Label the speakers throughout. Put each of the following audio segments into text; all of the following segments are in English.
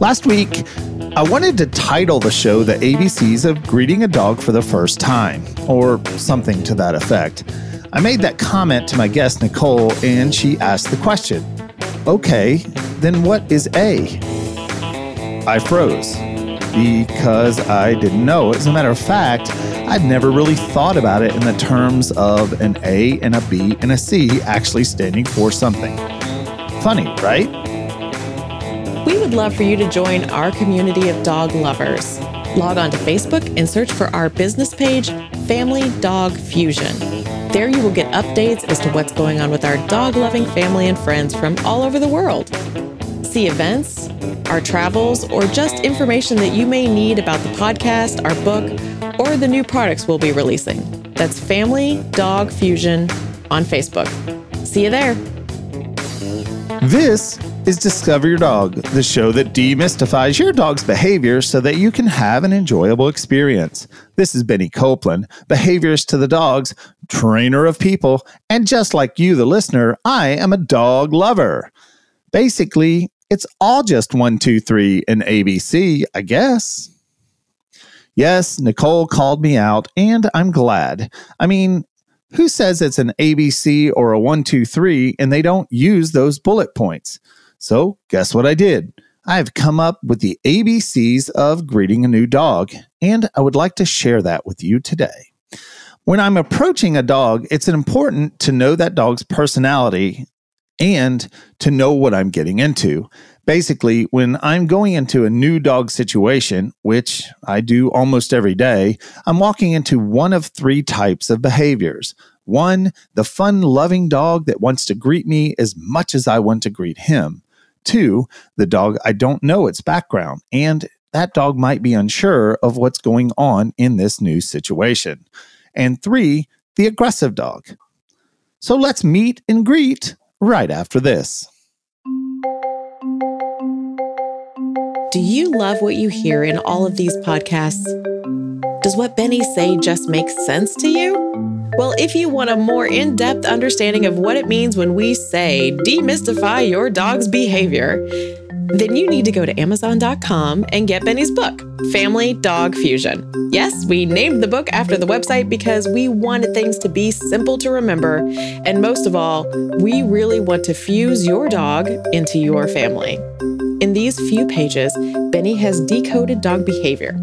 Speaker 1: Last week, I wanted to title the show The ABCs of Greeting a Dog for the First Time, or something to that effect. I made that comment to my guest, Nicole, and she asked the question Okay, then what is A? I froze because I didn't know. As a matter of fact, I'd never really thought about it in the terms of an A and a B and a C actually standing for something. Funny, right?
Speaker 2: Would love for you to join our community of dog lovers. Log on to Facebook and search for our business page, Family Dog Fusion. There you will get updates as to what's going on with our dog loving family and friends from all over the world. See events, our travels, or just information that you may need about the podcast, our book, or the new products we'll be releasing. That's Family Dog Fusion on Facebook. See you there.
Speaker 1: This is Discover Your Dog, the show that demystifies your dog's behavior so that you can have an enjoyable experience. This is Benny Copeland, behaviorist to the dogs, trainer of people, and just like you, the listener, I am a dog lover. Basically, it's all just one, two, three, and ABC, I guess. Yes, Nicole called me out, and I'm glad. I mean, who says it's an ABC or a one, two, three, and they don't use those bullet points? So, guess what I did? I've come up with the ABCs of greeting a new dog, and I would like to share that with you today. When I'm approaching a dog, it's important to know that dog's personality and to know what I'm getting into. Basically, when I'm going into a new dog situation, which I do almost every day, I'm walking into one of three types of behaviors. One, the fun loving dog that wants to greet me as much as I want to greet him. Two, the dog I don't know its background, and that dog might be unsure of what's going on in this new situation. And three, the aggressive dog. So let's meet and greet right after this.
Speaker 2: Do you love what you hear in all of these podcasts? Does what Benny say just make sense to you? Well, if you want a more in depth understanding of what it means when we say demystify your dog's behavior, then you need to go to Amazon.com and get Benny's book, Family Dog Fusion. Yes, we named the book after the website because we wanted things to be simple to remember. And most of all, we really want to fuse your dog into your family. In these few pages, Benny has decoded dog behavior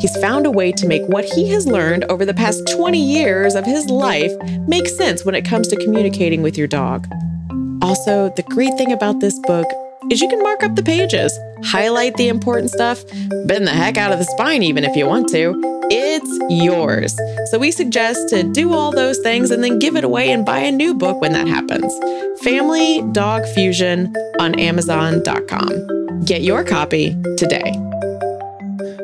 Speaker 2: He's found a way to make what he has learned over the past 20 years of his life make sense when it comes to communicating with your dog. Also, the great thing about this book is you can mark up the pages, highlight the important stuff, bend the heck out of the spine even if you want to. It's yours. So we suggest to do all those things and then give it away and buy a new book when that happens. Family Dog Fusion on Amazon.com. Get your copy today.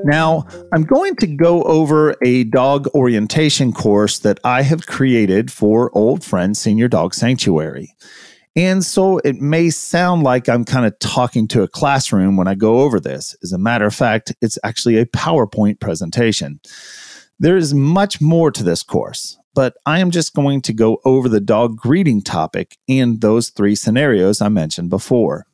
Speaker 1: Now, I'm going to go over a dog orientation course that I have created for Old Friends Senior Dog Sanctuary. And so it may sound like I'm kind of talking to a classroom when I go over this. As a matter of fact, it's actually a PowerPoint presentation. There is much more to this course, but I am just going to go over the dog greeting topic and those three scenarios I mentioned before.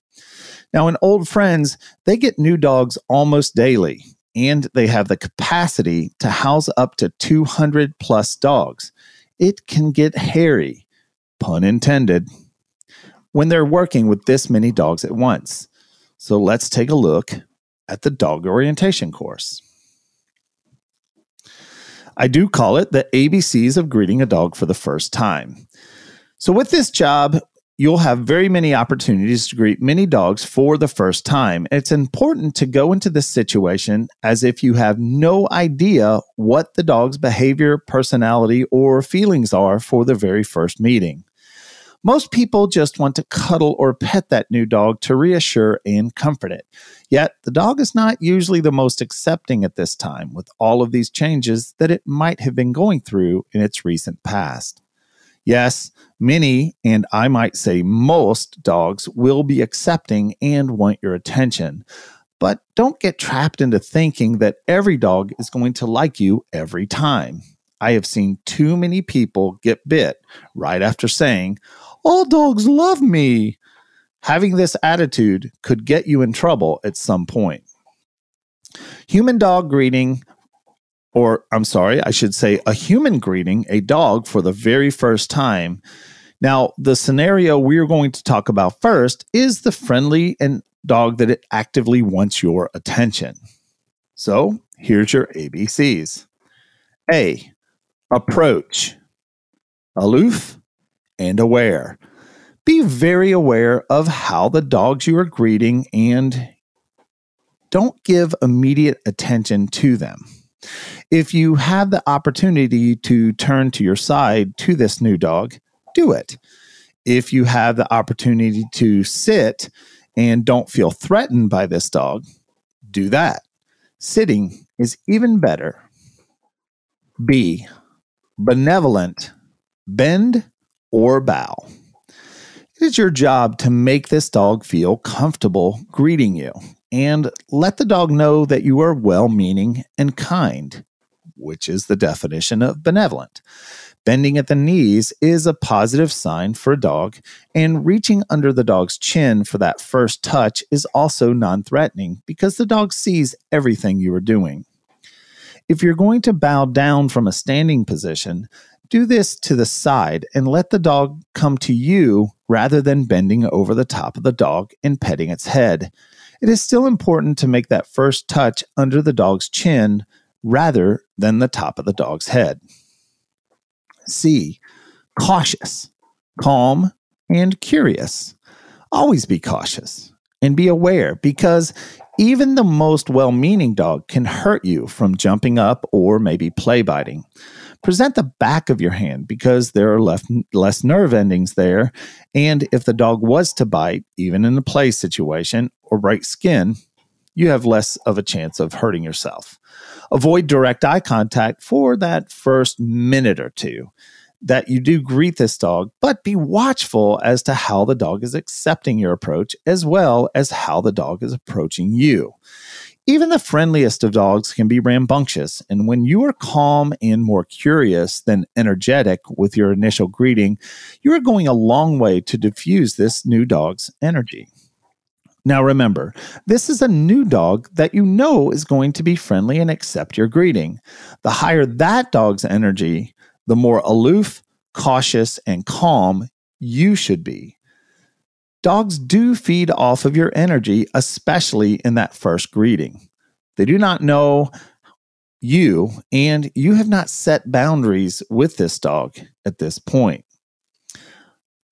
Speaker 1: Now, in Old Friends, they get new dogs almost daily and they have the capacity to house up to 200 plus dogs. It can get hairy, pun intended, when they're working with this many dogs at once. So let's take a look at the dog orientation course. I do call it the ABCs of greeting a dog for the first time. So, with this job, you'll have very many opportunities to greet many dogs for the first time. It's important to go into this situation as if you have no idea what the dog's behavior, personality, or feelings are for the very first meeting. Most people just want to cuddle or pet that new dog to reassure and comfort it. Yet, the dog is not usually the most accepting at this time with all of these changes that it might have been going through in its recent past. Yes, many, and I might say most, dogs will be accepting and want your attention. But don't get trapped into thinking that every dog is going to like you every time. I have seen too many people get bit right after saying, All dogs love me. Having this attitude could get you in trouble at some point. Human dog greeting, or I'm sorry, I should say a human greeting a dog for the very first time. Now, the scenario we're going to talk about first is the friendly and dog that it actively wants your attention. So, here's your ABCs. A approach, aloof, and aware. Be very aware of how the dogs you are greeting and don't give immediate attention to them. If you have the opportunity to turn to your side to this new dog, do it. If you have the opportunity to sit and don't feel threatened by this dog, do that. Sitting is even better. B benevolent, bend, or bow. It is your job to make this dog feel comfortable greeting you and let the dog know that you are well meaning and kind, which is the definition of benevolent. Bending at the knees is a positive sign for a dog, and reaching under the dog's chin for that first touch is also non threatening because the dog sees everything you are doing. If you're going to bow down from a standing position, do this to the side and let the dog come to you rather than bending over the top of the dog and petting its head. It is still important to make that first touch under the dog's chin rather than the top of the dog's head. C. Cautious, calm, and curious. Always be cautious and be aware because even the most well meaning dog can hurt you from jumping up or maybe play biting. Present the back of your hand because there are left, less nerve endings there. And if the dog was to bite, even in a play situation, or break skin, you have less of a chance of hurting yourself. Avoid direct eye contact for that first minute or two that you do greet this dog, but be watchful as to how the dog is accepting your approach as well as how the dog is approaching you. Even the friendliest of dogs can be rambunctious, and when you are calm and more curious than energetic with your initial greeting, you are going a long way to diffuse this new dog's energy. Now remember, this is a new dog that you know is going to be friendly and accept your greeting. The higher that dog's energy, the more aloof, cautious, and calm you should be. Dogs do feed off of your energy, especially in that first greeting. They do not know you, and you have not set boundaries with this dog at this point.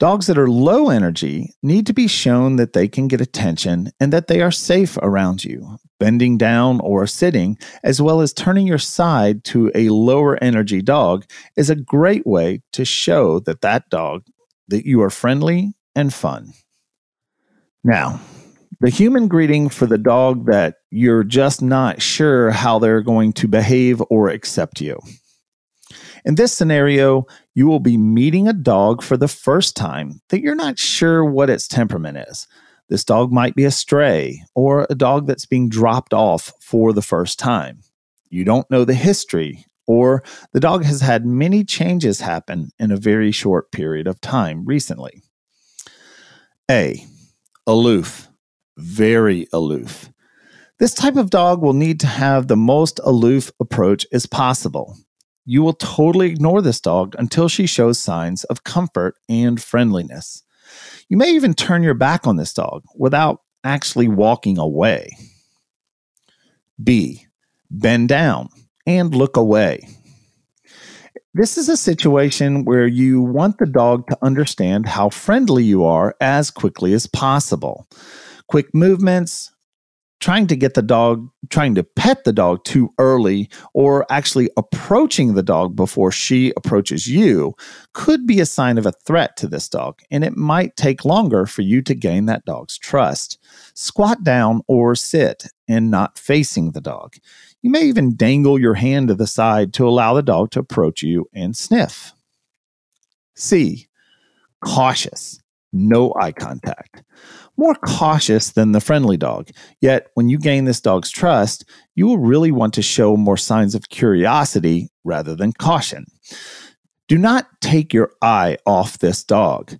Speaker 1: Dogs that are low energy need to be shown that they can get attention and that they are safe around you. Bending down or sitting, as well as turning your side to a lower energy dog, is a great way to show that that dog that you are friendly and fun. Now, the human greeting for the dog that you're just not sure how they're going to behave or accept you. In this scenario, you will be meeting a dog for the first time that you're not sure what its temperament is. This dog might be a stray or a dog that's being dropped off for the first time. You don't know the history, or the dog has had many changes happen in a very short period of time recently. A. Aloof. Very aloof. This type of dog will need to have the most aloof approach as possible you will totally ignore this dog until she shows signs of comfort and friendliness. You may even turn your back on this dog without actually walking away. B. Bend down and look away. This is a situation where you want the dog to understand how friendly you are as quickly as possible. Quick movements, trying to get the dog, trying to pet the dog too early, or actually approaching the dog before she approaches you could be a sign of a threat to this dog, and it might take longer for you to gain that dog's trust. Squat down or sit and not facing the dog. You may even dangle your hand to the side to allow the dog to approach you and sniff. C. Cautious. No eye contact more cautious than the friendly dog. Yet, when you gain this dog's trust, you will really want to show more signs of curiosity rather than caution. Do not take your eye off this dog.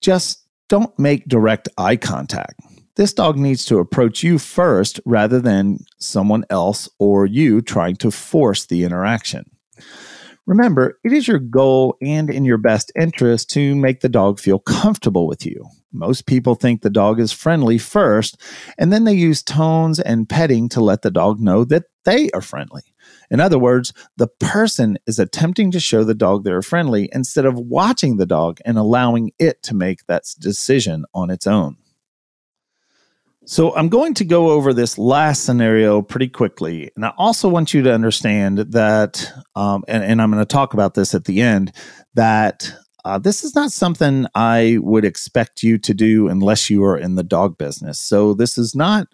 Speaker 1: Just don't make direct eye contact. This dog needs to approach you first rather than someone else or you trying to force the interaction. Remember, it is your goal and in your best interest to make the dog feel comfortable with you. Most people think the dog is friendly first, and then they use tones and petting to let the dog know that they are friendly. In other words, the person is attempting to show the dog they're friendly instead of watching the dog and allowing it to make that decision on its own. So, I'm going to go over this last scenario pretty quickly. And I also want you to understand that, um, and, and I'm going to talk about this at the end, that uh, this is not something I would expect you to do unless you are in the dog business. So this is not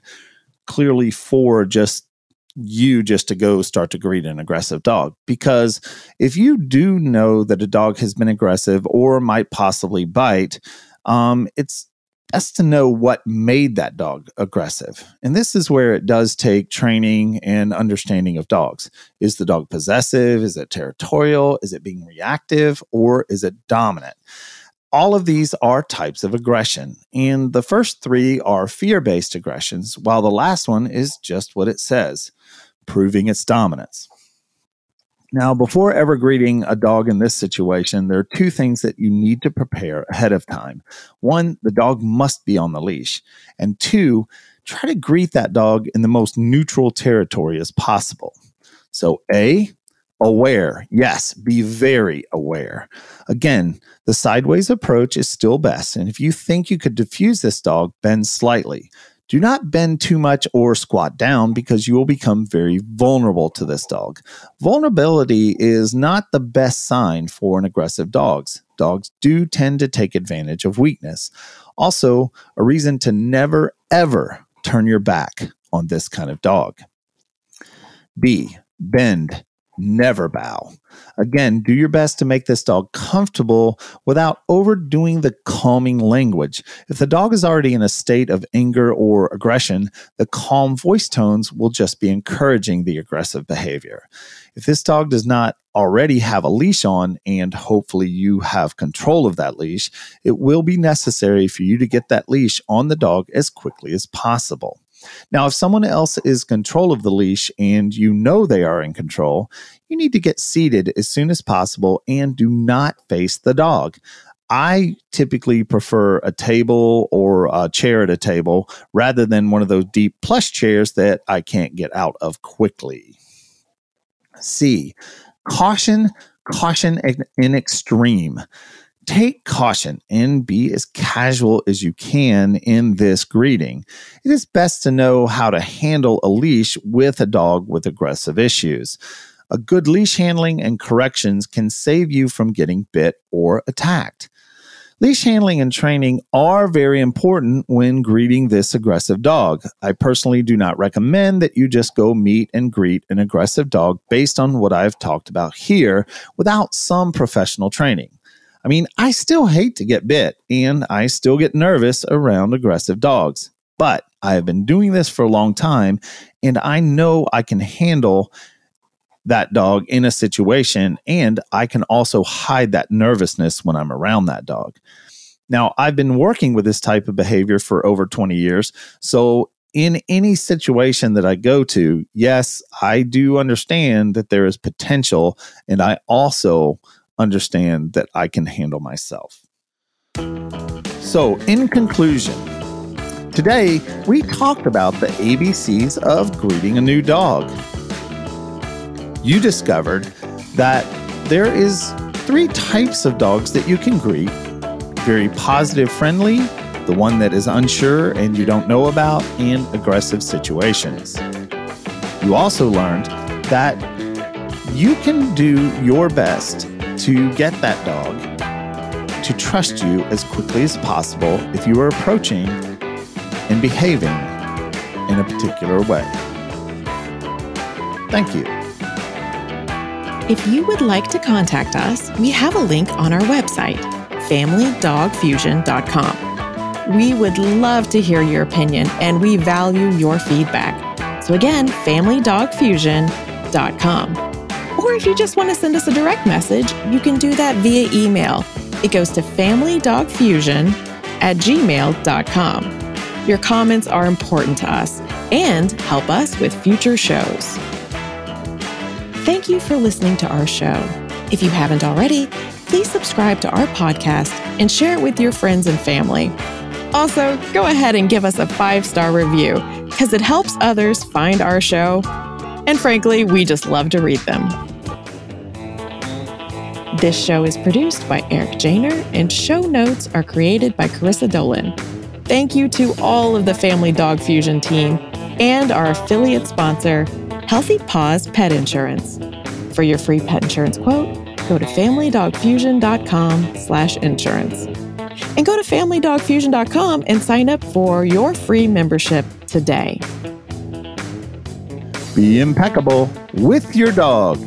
Speaker 1: clearly for just you just to go start to greet an aggressive dog. Because if you do know that a dog has been aggressive or might possibly bite, um, it's best to know what made that dog aggressive. And this is where it does take training and understanding of dogs. Is the dog possessive? Is it territorial? Is it being reactive? Or is it dominant? All of these are types of aggression. And the first three are fear based aggressions, while the last one is just what it says, proving its dominance. Now, before ever greeting a dog in this situation, there are two things that you need to prepare ahead of time. One, the dog must be on the leash. And two, try to greet that dog in the most neutral territory as possible. So, A, aware. Yes, be very aware. Again, the sideways approach is still best. And if you think you could diffuse this dog, bend slightly. Do not bend too much or squat down because you will become very vulnerable to this dog. Vulnerability is not the best sign for an aggressive dog. Dogs do tend to take advantage of weakness. Also, a reason to never, ever turn your back on this kind of dog. B. Bend never bow. Again, do your best to make this dog comfortable without overdoing the calming language. If the dog is already in a state of anger or aggression, the calm voice tones will just be encouraging the aggressive behavior. If this dog does not already have a leash on, and hopefully you have control of that leash, it will be necessary for you to get that leash on the dog as quickly as possible. Now, if someone else is control of the leash and you know they are in control, you need to get seated as soon as possible and do not face the dog. I typically prefer a table or a chair at a table rather than one of those deep plush chairs that I can't get out of quickly. C. Caution, caution in extreme take caution and be as casual as you can in this greeting. It is best to know how to handle a leash with a dog with aggressive issues. A good leash handling and corrections can save you from getting bit or attacked. Leash handling and training are very important when greeting this aggressive dog. I personally do not recommend that you just go meet and greet an aggressive dog based on what I've talked about here without some professional training. I mean, I still hate to get bit and I still get nervous around aggressive dogs, but I have been doing this for a long time and I know I can handle that dog in a situation and I can also hide that nervousness when I'm around that dog. Now, I've been working with this type of behavior for over 20 years. So, in any situation that I go to, yes, I do understand that there is potential. And I also understand that I can handle myself. So, in conclusion, today we talked about the ABCs of greeting a new dog. You discovered that there is three types of dogs that you can greet very positive friendly, the one that is unsure and you don't know about, and aggressive situations. You also learned that you can do your best to get that dog to trust you as quickly as possible if you are approaching and behaving in a particular way. Thank you.
Speaker 2: If you would like to contact us, we have a link on our website, familydogfusion.com. We would love to hear your opinion and we value your feedback. So, again, familydogfusion.com. Or if you just want to send us a direct message, you can do that via email. It goes to familydogfusion at gmail.com. Your comments are important to us and help us with future shows. Thank you for listening to our show. If you haven't already, please subscribe to our podcast and share it with your friends and family. Also, go ahead and give us a five star review because it helps others find our show. And frankly, we just love to read them. This show is produced by Eric Janer, and show notes are created by Carissa Dolan. Thank you to all of the Family Dog Fusion team and our affiliate sponsor, Healthy Paws Pet Insurance. For your free pet insurance quote, go to familydogfusion.com slash insurance. And go to familydogfusion.com and sign up for your free membership today.
Speaker 1: Be impeccable with your dog.